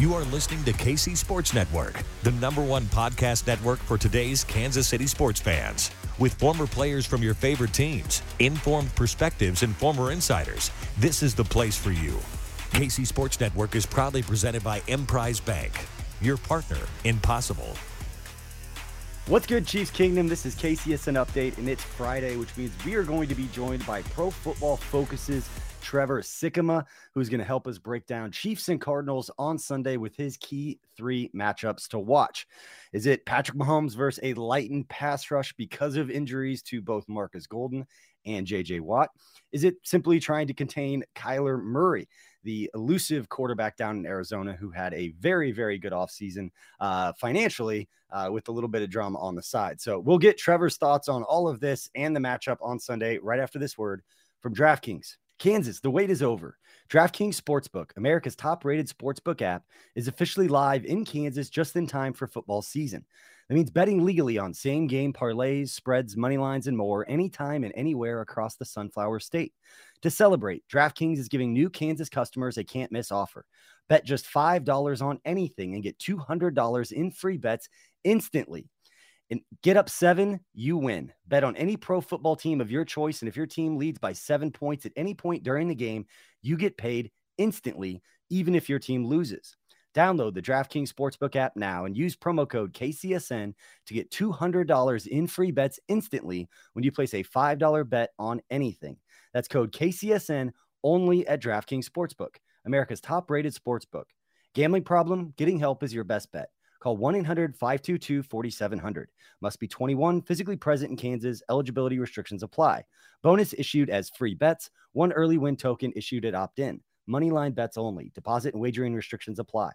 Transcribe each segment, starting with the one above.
You are listening to KC Sports Network, the number one podcast network for today's Kansas City sports fans. With former players from your favorite teams, informed perspectives, and former insiders, this is the place for you. KC Sports Network is proudly presented by Emprise Bank, your partner in possible. What's good, Chiefs Kingdom? This is KCSN Update, and it's Friday, which means we are going to be joined by Pro Football Focus's Trevor Sikkema, who's going to help us break down Chiefs and Cardinals on Sunday with his key three matchups to watch. Is it Patrick Mahomes versus a lightened pass rush because of injuries to both Marcus Golden and JJ Watt? Is it simply trying to contain Kyler Murray? the elusive quarterback down in Arizona who had a very, very good offseason uh, financially uh, with a little bit of drama on the side. So we'll get Trevor's thoughts on all of this and the matchup on Sunday right after this word from DraftKings. Kansas, the wait is over. DraftKings Sportsbook, America's top rated sportsbook app, is officially live in Kansas just in time for football season. That means betting legally on same game parlays, spreads, money lines, and more anytime and anywhere across the Sunflower State. To celebrate, DraftKings is giving new Kansas customers a can't miss offer. Bet just $5 on anything and get $200 in free bets instantly. And get up seven, you win. Bet on any pro football team of your choice. And if your team leads by seven points at any point during the game, you get paid instantly, even if your team loses. Download the DraftKings Sportsbook app now and use promo code KCSN to get $200 in free bets instantly when you place a $5 bet on anything. That's code KCSN only at DraftKings Sportsbook, America's top rated sportsbook. Gambling problem? Getting help is your best bet. Call 1 800 522 4700. Must be 21, physically present in Kansas. Eligibility restrictions apply. Bonus issued as free bets. One early win token issued at opt in. Moneyline bets only. Deposit and wagering restrictions apply.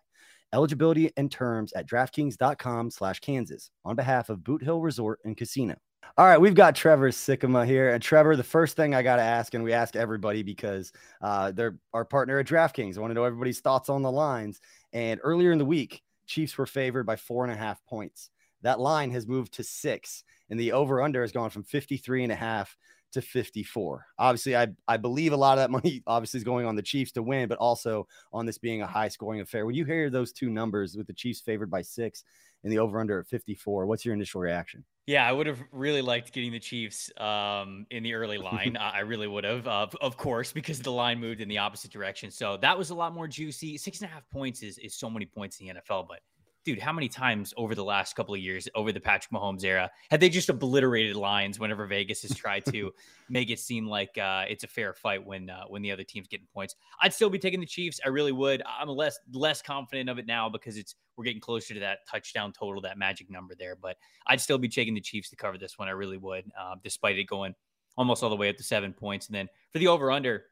Eligibility and terms at DraftKings.com slash Kansas on behalf of Boot Hill Resort and Casino. All right, we've got Trevor Sikkema here. And Trevor, the first thing I got to ask, and we ask everybody because uh, they're our partner at DraftKings. I want to know everybody's thoughts on the lines. And earlier in the week, Chiefs were favored by four and a half points. That line has moved to six, and the over under has gone from 53 and a half to 54. Obviously, I, I believe a lot of that money obviously is going on the Chiefs to win, but also on this being a high scoring affair. When you hear those two numbers with the Chiefs favored by six and the over under at 54, what's your initial reaction? Yeah, I would have really liked getting the Chiefs um, in the early line. I really would have, uh, of course, because the line moved in the opposite direction. So that was a lot more juicy. Six and a half points is, is so many points in the NFL, but dude, how many times over the last couple of years, over the Patrick Mahomes era, have they just obliterated lines whenever Vegas has tried to make it seem like uh, it's a fair fight when uh, when the other team's getting points? I'd still be taking the Chiefs. I really would. I'm less less confident of it now because it's we're getting closer to that touchdown total, that magic number there. But I'd still be taking the Chiefs to cover this one. I really would, uh, despite it going almost all the way up to seven points. And then for the over under,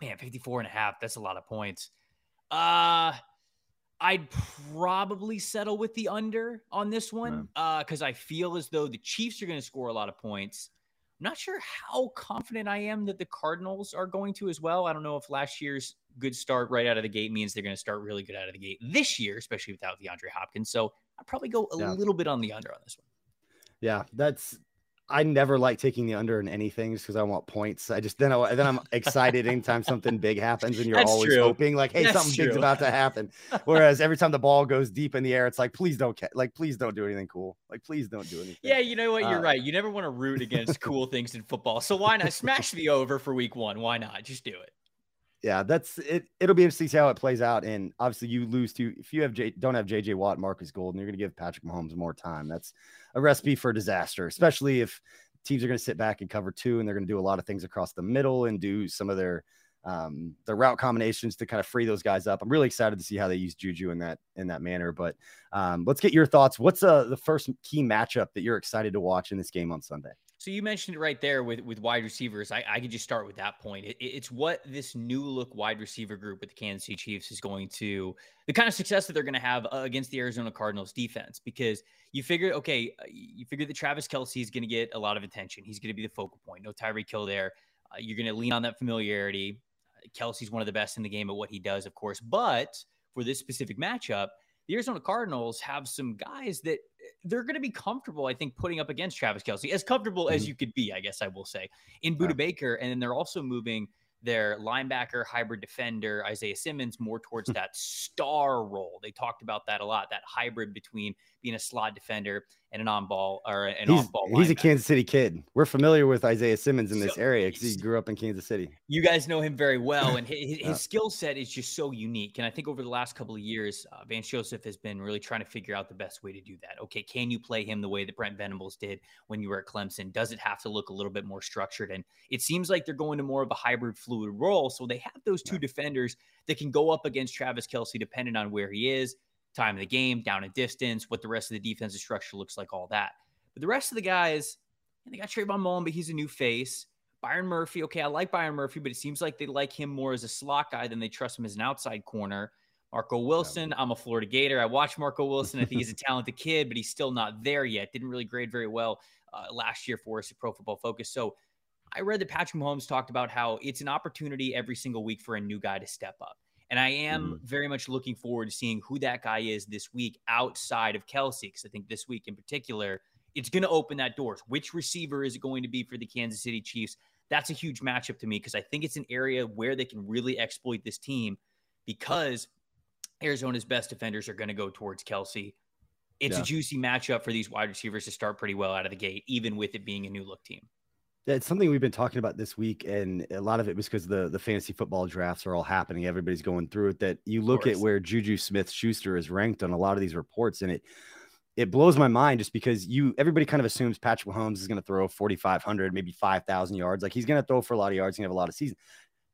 man, 54 and a half, that's a lot of points. Uh I'd probably settle with the under on this one because uh, I feel as though the Chiefs are going to score a lot of points. I'm not sure how confident I am that the Cardinals are going to as well. I don't know if last year's good start right out of the gate means they're going to start really good out of the gate this year, especially without DeAndre Hopkins. So I'd probably go a yeah. little bit on the under on this one. Yeah, that's I never like taking the under in anything just because I want points. I just then I then I'm excited anytime something big happens, and you're That's always true. hoping like, hey, That's something big's about to happen. Whereas every time the ball goes deep in the air, it's like, please don't ca- like, please don't do anything cool. Like, please don't do anything. Yeah, you know what? You're Uh, right. You never want to root against cool things in football. So why not smash the over for week one? Why not? Just do it. Yeah, that's it. It'll be interesting to see how it plays out. And obviously, you lose to if you have J, don't have JJ Watt, Marcus Golden, you're going to give Patrick Mahomes more time. That's a recipe for disaster, especially if teams are going to sit back and cover two, and they're going to do a lot of things across the middle and do some of their um their route combinations to kind of free those guys up. I'm really excited to see how they use Juju in that in that manner. But um, let's get your thoughts. What's uh, the first key matchup that you're excited to watch in this game on Sunday? So you mentioned it right there with with wide receivers. I, I could just start with that point. It, it's what this new look wide receiver group with the Kansas City Chiefs is going to the kind of success that they're going to have uh, against the Arizona Cardinals defense. Because you figure, okay, uh, you figure that Travis Kelce is going to get a lot of attention. He's going to be the focal point. No Tyreek Hill there. Uh, you're going to lean on that familiarity. Kelce's one of the best in the game at what he does, of course. But for this specific matchup, the Arizona Cardinals have some guys that they're going to be comfortable, I think, putting up against Travis Kelce, as comfortable as Mhm. you could be, I guess I will say, in Yeah. Budda Baker. And then they're also moving their linebacker, hybrid defender, Isaiah Simmons, more towards that star role. They talked about that a lot, that hybrid between being a slot defender and an on ball or an He's, off ball. he's a Kansas City kid. We're familiar with Isaiah Simmons in this So- area because he grew up in Kansas City. You guys know him very well, and his, his Yeah. skill set is just so unique. And I think over the last couple of years, uh, Vance Joseph has been really trying to figure out the best way to do that. Okay, can you play him the way that Brent Venables did when you were at Clemson? Does it have to look a little bit more structured? And it seems like they're going to more of a hybrid, fluid role. So they have those two Yeah. defenders that can go up against Travis Kelce, depending on where he is, time of the game, down and distance, what the rest of the defensive structure looks like, all that. But the rest of the guys, and they got Trayvon Mullen, but he's a new face. Byron Murphy, okay, I like Byron Murphy, but it seems like they like him more as a slot guy than they trust him as an outside corner. Marco Wilson, I'm a Florida Gator. I watch Marco Wilson. I think he's a talented kid, but he's still not there yet. Didn't really grade very well uh, last year for us at Pro Football Focus. So I read that Patrick Mahomes talked about how it's an opportunity every single week for a new guy to step up. And I am mm-hmm. very much looking forward to seeing who that guy is this week outside of Kelce, because I think this week in particular, it's going to open that doors. Which receiver is it going to be for the Kansas City Chiefs? That's a huge matchup to me because I think it's an area where they can really exploit this team because Arizona's best defenders are going to go towards Kelce. It's Yeah. a juicy matchup for these wide receivers to start pretty well out of the gate, even with it being a new look team. It's something we've been talking about this week, and a lot of it was because the the fantasy football drafts are all happening. Everybody's going through it. That you look at where Juju Smith Schuster is ranked on a lot of these reports, and it it blows my mind just because you everybody kind of assumes Patrick Mahomes is going to throw 4,500, maybe 5,000 yards. Like he's going to throw for a lot of yards, he's going to have a lot of season.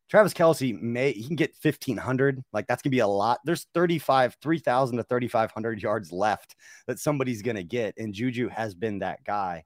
Travis Kelce may he can get 1,500. Like that's going to be a lot. There's 35, 3,000 to 3,500 yards left that somebody's going to get, and Juju has been that guy.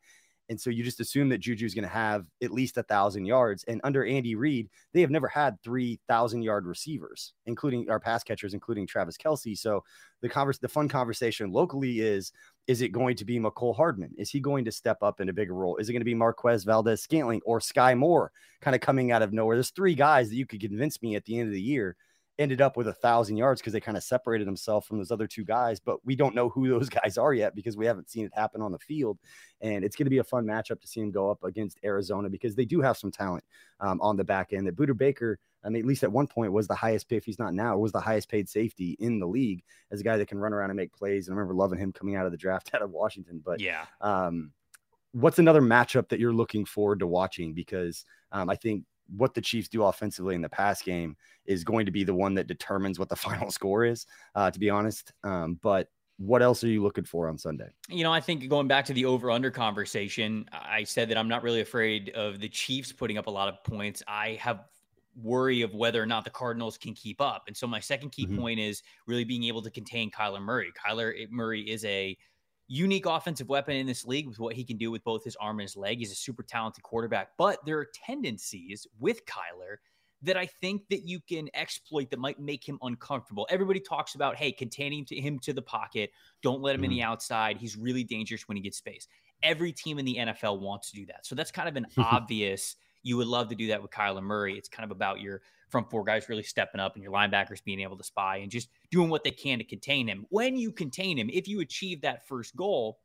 And so you just assume that Juju is going to have at least a thousand yards. And under Andy Reid, they have never had 3,000 yard receivers, including our pass catchers, including Travis Kelce. So the converse, the fun conversation locally is, is it going to be Mecole Hardman? Is he going to step up in a bigger role? Is it going to be Marquez Valdes Scantling or Skyy Moore kind of coming out of nowhere? There's three guys that you could convince me at the end of the year ended up with a thousand yards because they kind of separated themselves from those other two guys, but we don't know who those guys are yet because we haven't seen it happen on the field. And it's going to be a fun matchup to see him go up against Arizona because they do have some talent um, on the back end. That Budda Baker, I mean, at least at one point was the highest paid, if he's not now, was the highest paid safety in the league as a guy that can run around and make plays. And I remember loving him coming out of the draft out of Washington. But Yeah. um, what's another matchup that you're looking forward to watching? Because um, I think what the Chiefs do offensively in the pass game is going to be the one that determines what the final score is, uh, to be honest. Um, but what else are you looking for on Sunday? You know, I think going back to the over under conversation, I said that I'm not really afraid of the Chiefs putting up a lot of points. I have worry of whether or not the Cardinals can keep up. And so my second key Mhm. point is really being able to contain Kyler Murray. Kyler Murray is a unique offensive weapon in this league with what he can do with both his arm and his leg. He's a super talented quarterback, but there are tendencies with Kyler that I think that you can exploit that might make him uncomfortable. Everybody talks about, hey, containing to him to the pocket, don't let him in the mm-hmm. outside. He's really dangerous when he gets space. Every team in the NFL wants to do that. So that's kind of an obvious. You would love to do that with Kyler Murray. It's kind of about your front four guys really stepping up and your linebackers being able to spy and just doing what they can to contain him. When you contain him, if you achieve that first goal,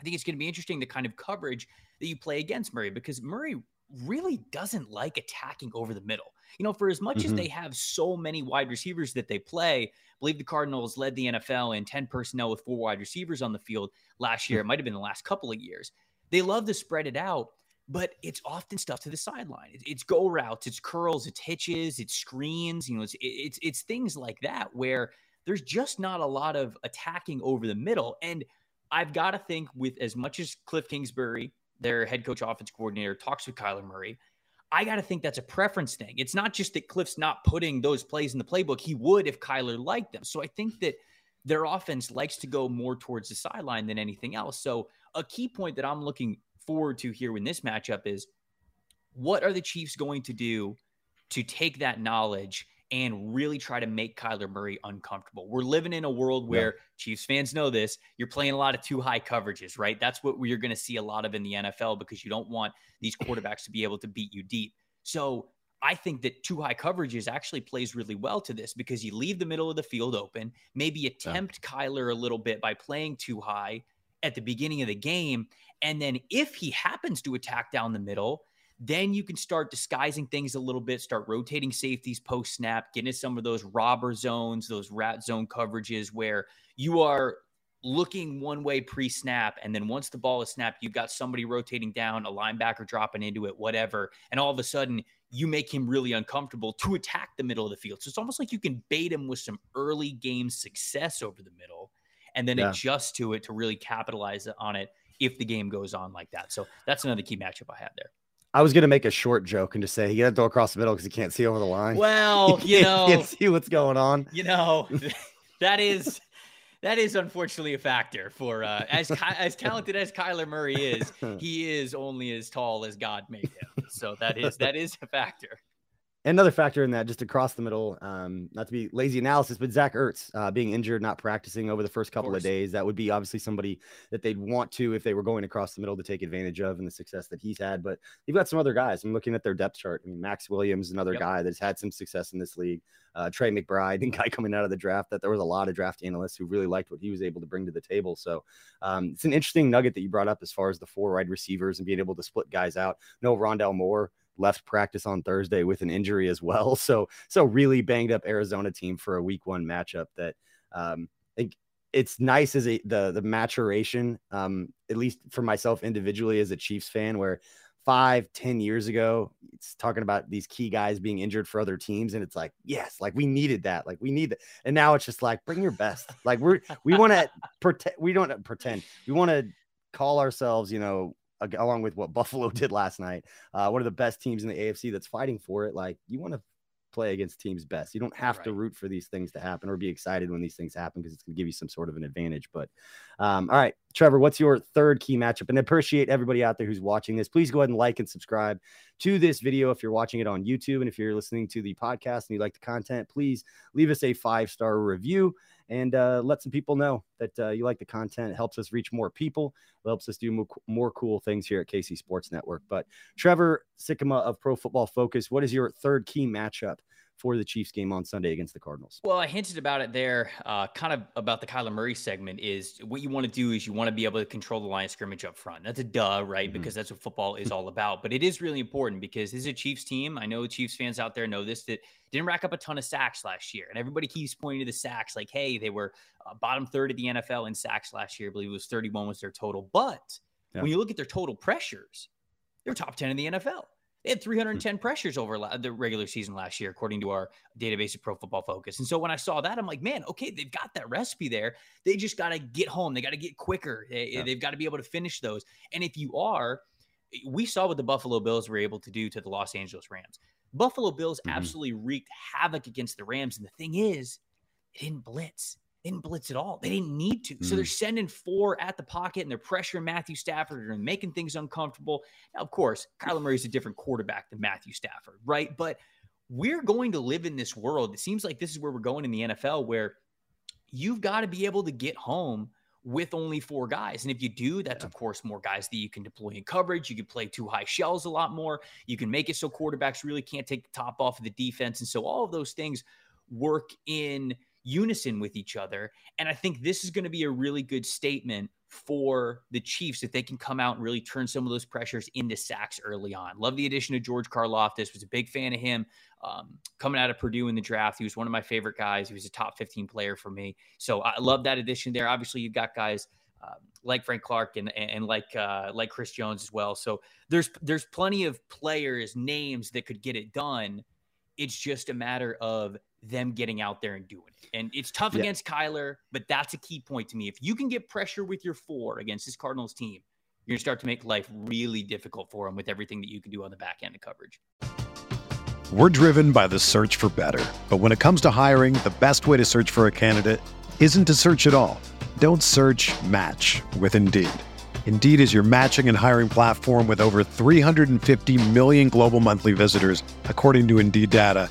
I think it's going to be interesting the kind of coverage that you play against Murray because Murray really doesn't like attacking over the middle. You know, for as much mm-hmm. as they have so many wide receivers that they play, I believe the Cardinals led the NFL in 10 personnel with four wide receivers on the field last year. It might have been the last couple of years. They love to spread it out, but it's often stuff to the sideline. It's go routes, it's curls, it's hitches, it's screens. You know, it's it's it's things like that where there's just not a lot of attacking over the middle. And I've got to think with as much as Cliff Kingsbury, their head coach, offense coordinator, talks with Kyler Murray. I got to think that's a preference thing. It's not just that Cliff's not putting those plays in the playbook. He would if Kyler liked them. So I think that their offense likes to go more towards the sideline than anything else. So a key point that I'm looking forward to here in this matchup is what are the Chiefs going to do to take that knowledge and really try to make Kyler Murray uncomfortable. We're living in a world where yeah. Chiefs fans know this. You're playing a lot of two high coverages, right? That's what we're going to see a lot of in the NFL because you don't want these quarterbacks to be able to beat you deep. So I think that two high coverages actually plays really well to this because you leave the middle of the field open, maybe attempt yeah. Kyler a little bit by playing two high at the beginning of the game. And then if he happens to attack down the middle, then you can start disguising things a little bit, start rotating safeties post snap, get into some of those robber zones, those rat zone coverages where you are looking one way pre snap. And then once the ball is snapped, you've got somebody rotating down, a linebacker dropping into it, whatever. And all of a sudden, you make him really uncomfortable to attack the middle of the field. So it's almost like you can bait him with some early game success over the middle and then yeah. adjust to it to really capitalize on it if the game goes on like that. So that's another key matchup I have there. I was gonna make a short joke and just say he got to throw across the middle because he can't see over the line. Well, you know, can't see what's going on. You know, that is that is unfortunately a factor for uh, as as talented as Kyler Murray is. He is only as tall as God made him, so that is that is a factor another factor in that, just across the middle, um, not to be lazy analysis, but Zach Ertz uh, being injured, not practicing over the first couple of, of, days, that would be obviously somebody that they'd want to, if they were going across the middle, to take advantage of and the success that he's had. But they've got some other guys. I'm looking at their depth chart. I mean, Maxx Williams, another yep. guy that's had some success in this league. Uh, Trey McBride, the guy coming out of the draft, that there was a lot of draft analysts who really liked what he was able to bring to the table. So um, it's an interesting nugget that you brought up as far as the four wide receivers and being able to split guys out. No Rondale Moore left practice on Thursday with an injury as well. So so really banged up Arizona team for a week one matchup that um, I think it's nice as a the the maturation, um, at least for myself individually as a Chiefs fan, where five, ten years ago, it's talking about these key guys being injured for other teams. And it's like, yes, like we needed that. Like we need that. And now it's just like, bring your best. Like we're, we want to pretend, we don't pretend, we want to call ourselves, you know, along with what Buffalo did last night, uh, one of the best teams in the AFC that's fighting for it. Like you want to play against teams best. You don't have right. to root for these things to happen or be excited when these things happen because it's going to give you some sort of an advantage. But um, all right, Trevor, what's your third key matchup? And I appreciate everybody out there who's watching this. Please go ahead and like and subscribe to this video if you're watching it on YouTube. And if you're listening to the podcast and you like the content, please leave us a five star review and uh, let some people know that uh, you like the content. It helps us reach more people. It helps us do more, more cool things here at KC Sports Network. But Trevor Sikkema of Pro Football Focus, what is your third key matchup for the Chiefs game on Sunday against the Cardinals. Well, I hinted about it there, uh, kind of about the Kyler Murray segment. Is what you want to do is you want to be able to control the line of scrimmage up front. That's a duh, right? Mm-hmm. Because that's what football is all about. But it is really important because this is a Chiefs team. I know Chiefs fans out there know this that didn't rack up a ton of sacks last year, and everybody keeps pointing to the sacks like, hey, they were uh, bottom third of the NFL in sacks last year. I believe it was 31 was their total. But yeah. when you look at their total pressures, they're top 10 in the NFL. They had 310 mm-hmm. pressures over la- the regular season last year, according to our database of Pro Football Focus. And so when I saw that, I'm like, man, okay, they've got that recipe there. They just got to get home. They got to get quicker. They, yeah. They've got to be able to finish those. And if you are, we saw what the Buffalo Bills were able to do to the Los Angeles Rams. Buffalo Bills mm-hmm. absolutely wreaked havoc against the Rams. And the thing is, it didn't blitz didn't blitz at all. They didn't need to. Mm. So they're mm. sending four at the pocket and they're pressuring Matthew Stafford and making things uncomfortable. Now, of course, Kyler Murray is a different quarterback than Matthew Stafford, right? But we're going to live in this world. It seems like this is where we're going in the NFL where you've got to be able to get home with only four guys. And if you do, that's yeah. of course more guys that you can deploy in coverage. You can play two high shells a lot more. You can make it so quarterbacks really can't take the top off of the defense. And so all of those things work in unison with each other. And I think this is going to be a really good statement for the Chiefs if they can come out and really turn some of those pressures into sacks early on. Love the addition of George Karlaftis. Was a big fan of him um, coming out of Purdue in the draft. He was one of my favorite guys. He was a top 15 player for me. So I love that addition there. Obviously, you've got guys um, like Frank Clark and and, and like uh, like Chris Jones as well. So there's there's plenty of players names that could get it done. It's just a matter of them getting out there and doing it. And it's tough yeah. against Kyler, but that's a key point to me. If you can get pressure with your four against this Cardinals team, you're going to start to make life really difficult for them with everything that you can do on the back end of coverage. We're driven by the search for better. But when it comes to hiring, the best way to search for a candidate isn't to search at all. Don't search match with Indeed. Indeed is your matching and hiring platform with over 350 million global monthly visitors, according to Indeed data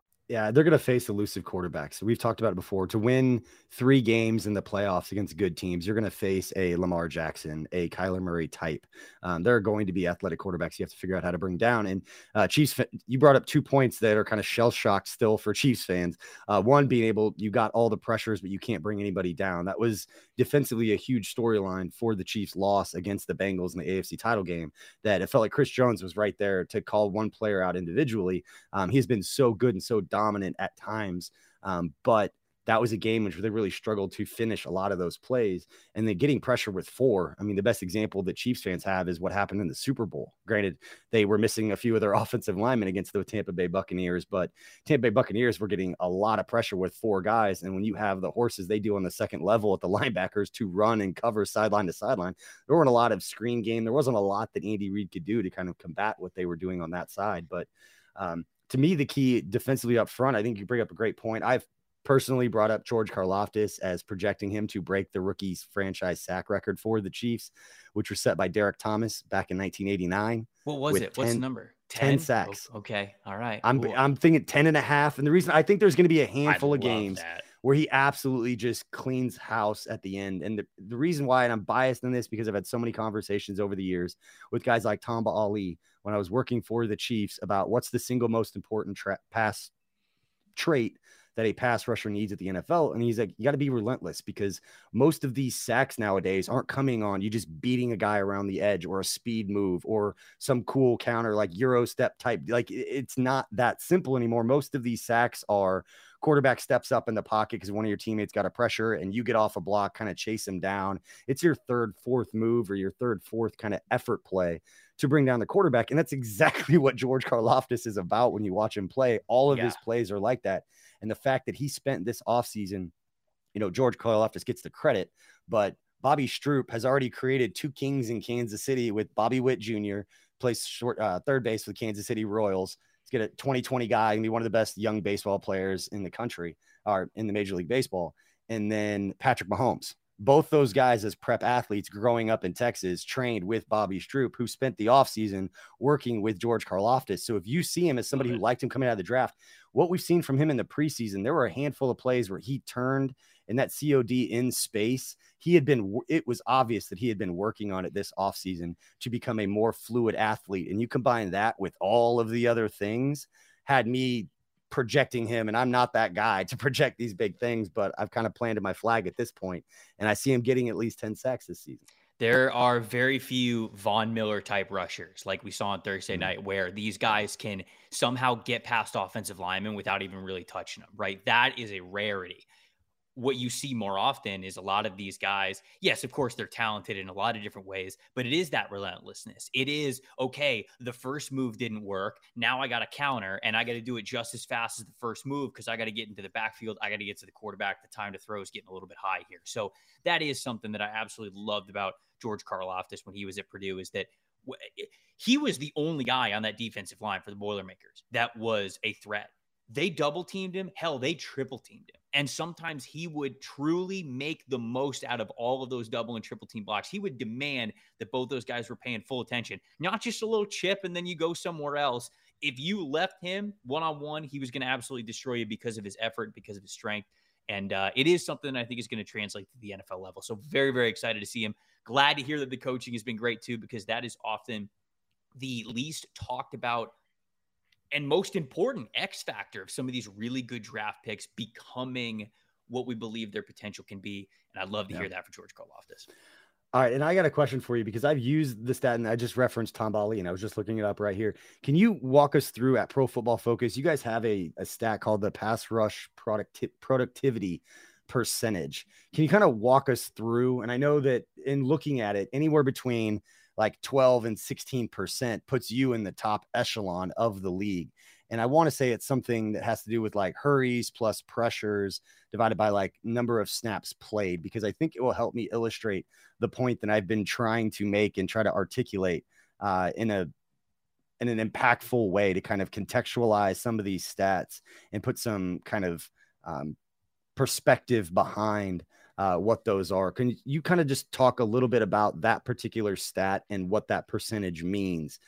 Yeah, they're going to face elusive quarterbacks. We've talked about it before. To win three games in the playoffs against good teams, you're going to face a Lamar Jackson, a Kyler Murray type. Um, there are going to be athletic quarterbacks you have to figure out how to bring down. And uh, Chiefs, you brought up two points that are kind of shell shocked still for Chiefs fans. Uh, one being able, you got all the pressures, but you can't bring anybody down. That was defensively a huge storyline for the Chiefs' loss against the Bengals in the AFC title game. That it felt like Chris Jones was right there to call one player out individually. Um, he's been so good and so dominant at times. Um, but that was a game which they really struggled to finish a lot of those plays. And then getting pressure with four. I mean, the best example that Chiefs fans have is what happened in the Super Bowl. Granted, they were missing a few of their offensive linemen against the Tampa Bay Buccaneers, but Tampa Bay Buccaneers were getting a lot of pressure with four guys. And when you have the horses they do on the second level at the linebackers to run and cover sideline to sideline, there weren't a lot of screen game. There wasn't a lot that Andy Reid could do to kind of combat what they were doing on that side. But um, to me, the key defensively up front, I think you bring up a great point. I've personally brought up George Karlaftis as projecting him to break the rookie's franchise sack record for the Chiefs, which was set by Derrick Thomas back in 1989. What was it? 10, What's the number? 10, 10 sacks. Okay. All right. I'm, cool. I'm thinking 10 and a half. And the reason I think there's going to be a handful of games that. where he absolutely just cleans house at the end. And the, the reason why, and I'm biased in this because I've had so many conversations over the years with guys like Tamba Hali when I was working for the Chiefs about what's the single most important tra- pass trait that a pass rusher needs at the NFL. And he's like, you got to be relentless because most of these sacks nowadays aren't coming on you just beating a guy around the edge or a speed move or some cool counter like Euro step type. Like it's not that simple anymore. Most of these sacks are quarterback steps up in the pocket because one of your teammates got a pressure and you get off a block, kind of chase him down. It's your third, fourth move or your third, fourth kind of effort play to bring down the quarterback. And that's exactly what George Karlaftis is about when you watch him play. All of yeah. his plays are like that. And the fact that he spent this offseason, you know, George Karlaftis gets the credit, but Bobby Stroupe has already created two kings in Kansas City with Bobby Witt Jr. plays short uh, third base for the Kansas City Royals. He's a 2020 guy and be one of the best young baseball players in the country or in the Major League Baseball. And then Patrick Mahomes, both those guys as prep athletes growing up in Texas trained with Bobby Stroupe, who spent the offseason working with George Karlaftis. So if you see him as somebody who liked him coming out of the draft, what we've seen from him in the preseason, there were a handful of plays where he turned in that COD in space. He had been, it was obvious that he had been working on it this offseason to become a more fluid athlete. And you combine that with all of the other things had me projecting him, and I'm not that guy to project these big things, but I've kind of planted my flag at this point, and I see him getting at least 10 sacks this season. There are very few Von Miller type rushers, like we saw on Thursday Mm-hmm. night, where these guys can somehow get past offensive linemen without even really touching them, right? That is a rarity. What you see more often is a lot of these guys. Yes, of course, they're talented in a lot of different ways, but it is that relentlessness. It is okay, the first move didn't work. Now I got to counter and I got to do it just as fast as the first move because I got to get into the backfield. I got to get to the quarterback. The time to throw is getting a little bit high here. So that is something that I absolutely loved about George Karlaftis when he was at Purdue is that eh, he was the only guy on that defensive line for the Boilermakers that was a threat. They double teamed him. Hell, they triple teamed him. And sometimes he would truly make the most out of all of those double and triple team blocks. He would demand that both those guys were paying full attention, not just a little chip and then you go somewhere else. If you left him one on one, he was going to absolutely destroy you because of his effort, because of his strength. And uh, it is something I think is going to translate to the NFL level. So, very, very excited to see him. Glad to hear that the coaching has been great too, because that is often the least talked about and most important X factor of some of these really good draft picks becoming what we believe their potential can be. And I'd love to Yeah. hear that for George Karlaftis. All right, and I got a question for you because I've used the stat and I just referenced Tamba Hali and I was just looking it up right here. Can you walk us through at Pro Football Focus? You guys have a, a stat called the pass rush producti- productivity percentage. Can you kind of walk us through? And I know that in looking at it, anywhere between like 12 and 16% puts you in the top echelon of the league. And I want to say it's something that has to do with like hurries plus pressures divided by like number of snaps played, because I think it will help me illustrate the point that I've been trying to make and try to articulate uh, in a in an impactful way to kind of contextualize some of these stats and put some kind of um, perspective behind uh, what those are. Can you kind of just talk a little bit about that particular stat and what that percentage means?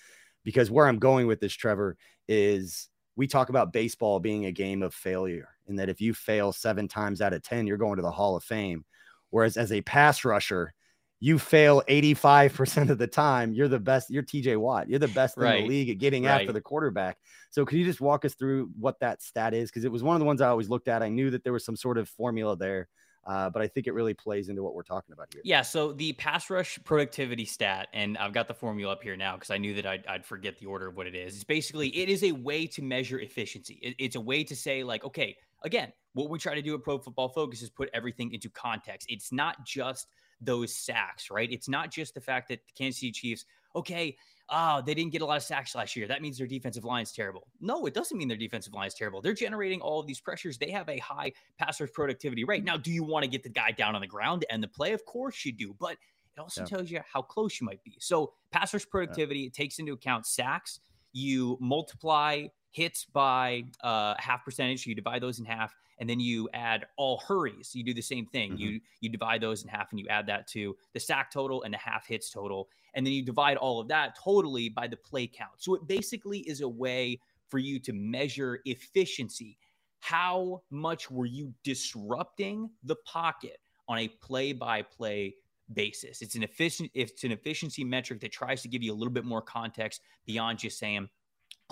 Because where I'm going with this, Trevor, is we talk about baseball being a game of failure, and that if you fail seven times out of 10, you're going to the Hall of Fame. Whereas as a pass rusher, you fail 85% of the time. You're the best. You're TJ Watt. You're the best in the league at getting after the quarterback. So, can you just walk us through what that stat is? Because it was one of the ones I always looked at. I knew that there was some sort of formula there, uh, but I think it really plays into what we're talking about here. Yeah. So the pass rush productivity stat, and I've got the formula up here now because I knew that I'd, I'd forget the order of what it is. It's basically it is a way to measure efficiency. It- it's a way to say like, okay, again, what we try to do at Pro Football Focus is put everything into context. It's not just those sacks, right? It's not just the fact that the Kansas City Chiefs, okay, oh, they didn't get a lot of sacks last year. That means their defensive line is terrible. No, it doesn't mean their defensive line is terrible. They're generating all of these pressures. They have a high pass rush productivity rate. Now, do you want to get the guy down on the ground and the play? Of course you do, but it also Yeah. tells you how close you might be. So, pass rush productivity it takes into account sacks. You multiply hits by uh, half percentage. You divide those in half, and then you add all hurries. You do the same thing. Mhm. You you divide those in half, and you add that to the sack total and the half hits total, and then you divide all of that totally by the play count. So it basically is a way for you to measure efficiency. How much were you disrupting the pocket on a play by play basis? It's an efficient it's an efficiency metric that tries to give you a little bit more context beyond just saying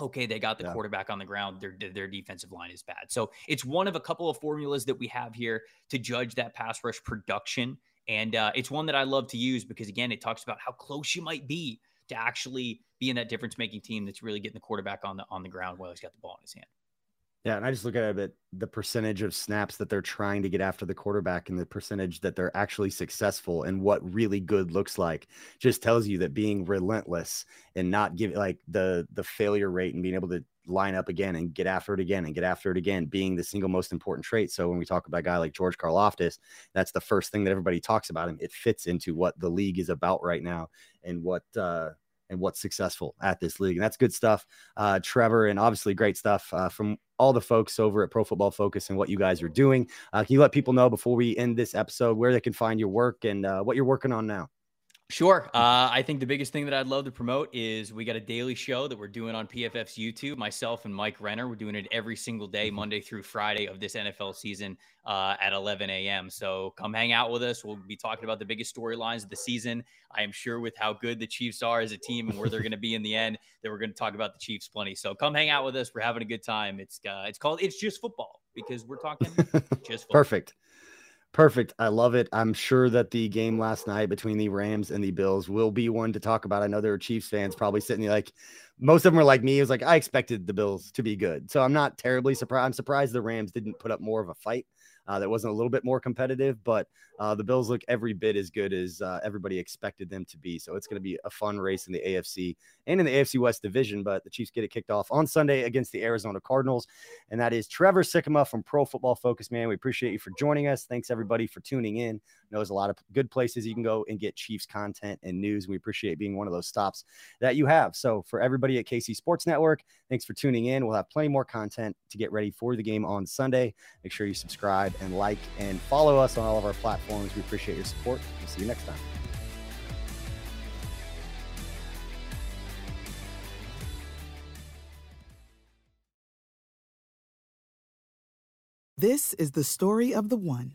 okay, they got the Yeah. quarterback on the ground. Their their defensive line is bad. So it's one of a couple of formulas that we have here to judge that pass rush production, and uh, it's one that I love to use because again, it talks about how close you might be to actually being that difference making team that's really getting the quarterback on the on the ground while he's got the ball in his hand. Yeah, and I just look at it, the percentage of snaps that they're trying to get after the quarterback and the percentage that they're actually successful and what really good looks like just tells you that being relentless and not giving like the the failure rate and being able to line up again and get after it again and get after it again being the single most important trait. So when we talk about a guy like George Karlaftis, that's the first thing that everybody talks about him. It fits into what the league is about right now and what uh and what's successful at this league. And that's good stuff, uh, Trevor, and obviously great stuff uh, from all the folks over at Pro Football Focus and what you guys are doing. Uh, can you let people know before we end this episode where they can find your work and uh, what you're working on now? Sure. Uh, I think the biggest thing that I'd love to promote is we got a daily show that we're doing on PFF's YouTube. Myself and Mike Renner, we're doing it every single day, Monday through Friday of this NFL season uh, at 11 a.m. So come hang out with us. We'll be talking about the biggest storylines of the season. I am sure with how good the Chiefs are as a team and where they're going to be in the end, that we're going to talk about the Chiefs plenty. So come hang out with us. We're having a good time. It's uh, it's called It's Just Football because we're talking just football. Perfect. Perfect. I love it. I'm sure that the game last night between the Rams and the Bills will be one to talk about. I know there are Chiefs fans probably sitting there like most of them are like me. It was like I expected the Bills to be good. So I'm not terribly surprised. I'm surprised the Rams didn't put up more of a fight uh, that wasn't a little bit more competitive, but uh, the Bills look every bit as good as uh, everybody expected them to be. So it's going to be a fun race in the AFC and in the AFC West division. But the Chiefs get it kicked off on Sunday against the Arizona Cardinals. And that is Trevor Sikkema from Pro Football Focus, man. We appreciate you for joining us. Thanks, everybody, for tuning in. I know there's a lot of good places you can go and get Chiefs content and news. We appreciate being one of those stops that you have. So for everybody at KC Sports Network, thanks for tuning in. We'll have plenty more content to get ready for the game on Sunday. Make sure you subscribe and like and follow us on all of our platforms. We appreciate your support. We'll see you next time. This is the story of the one.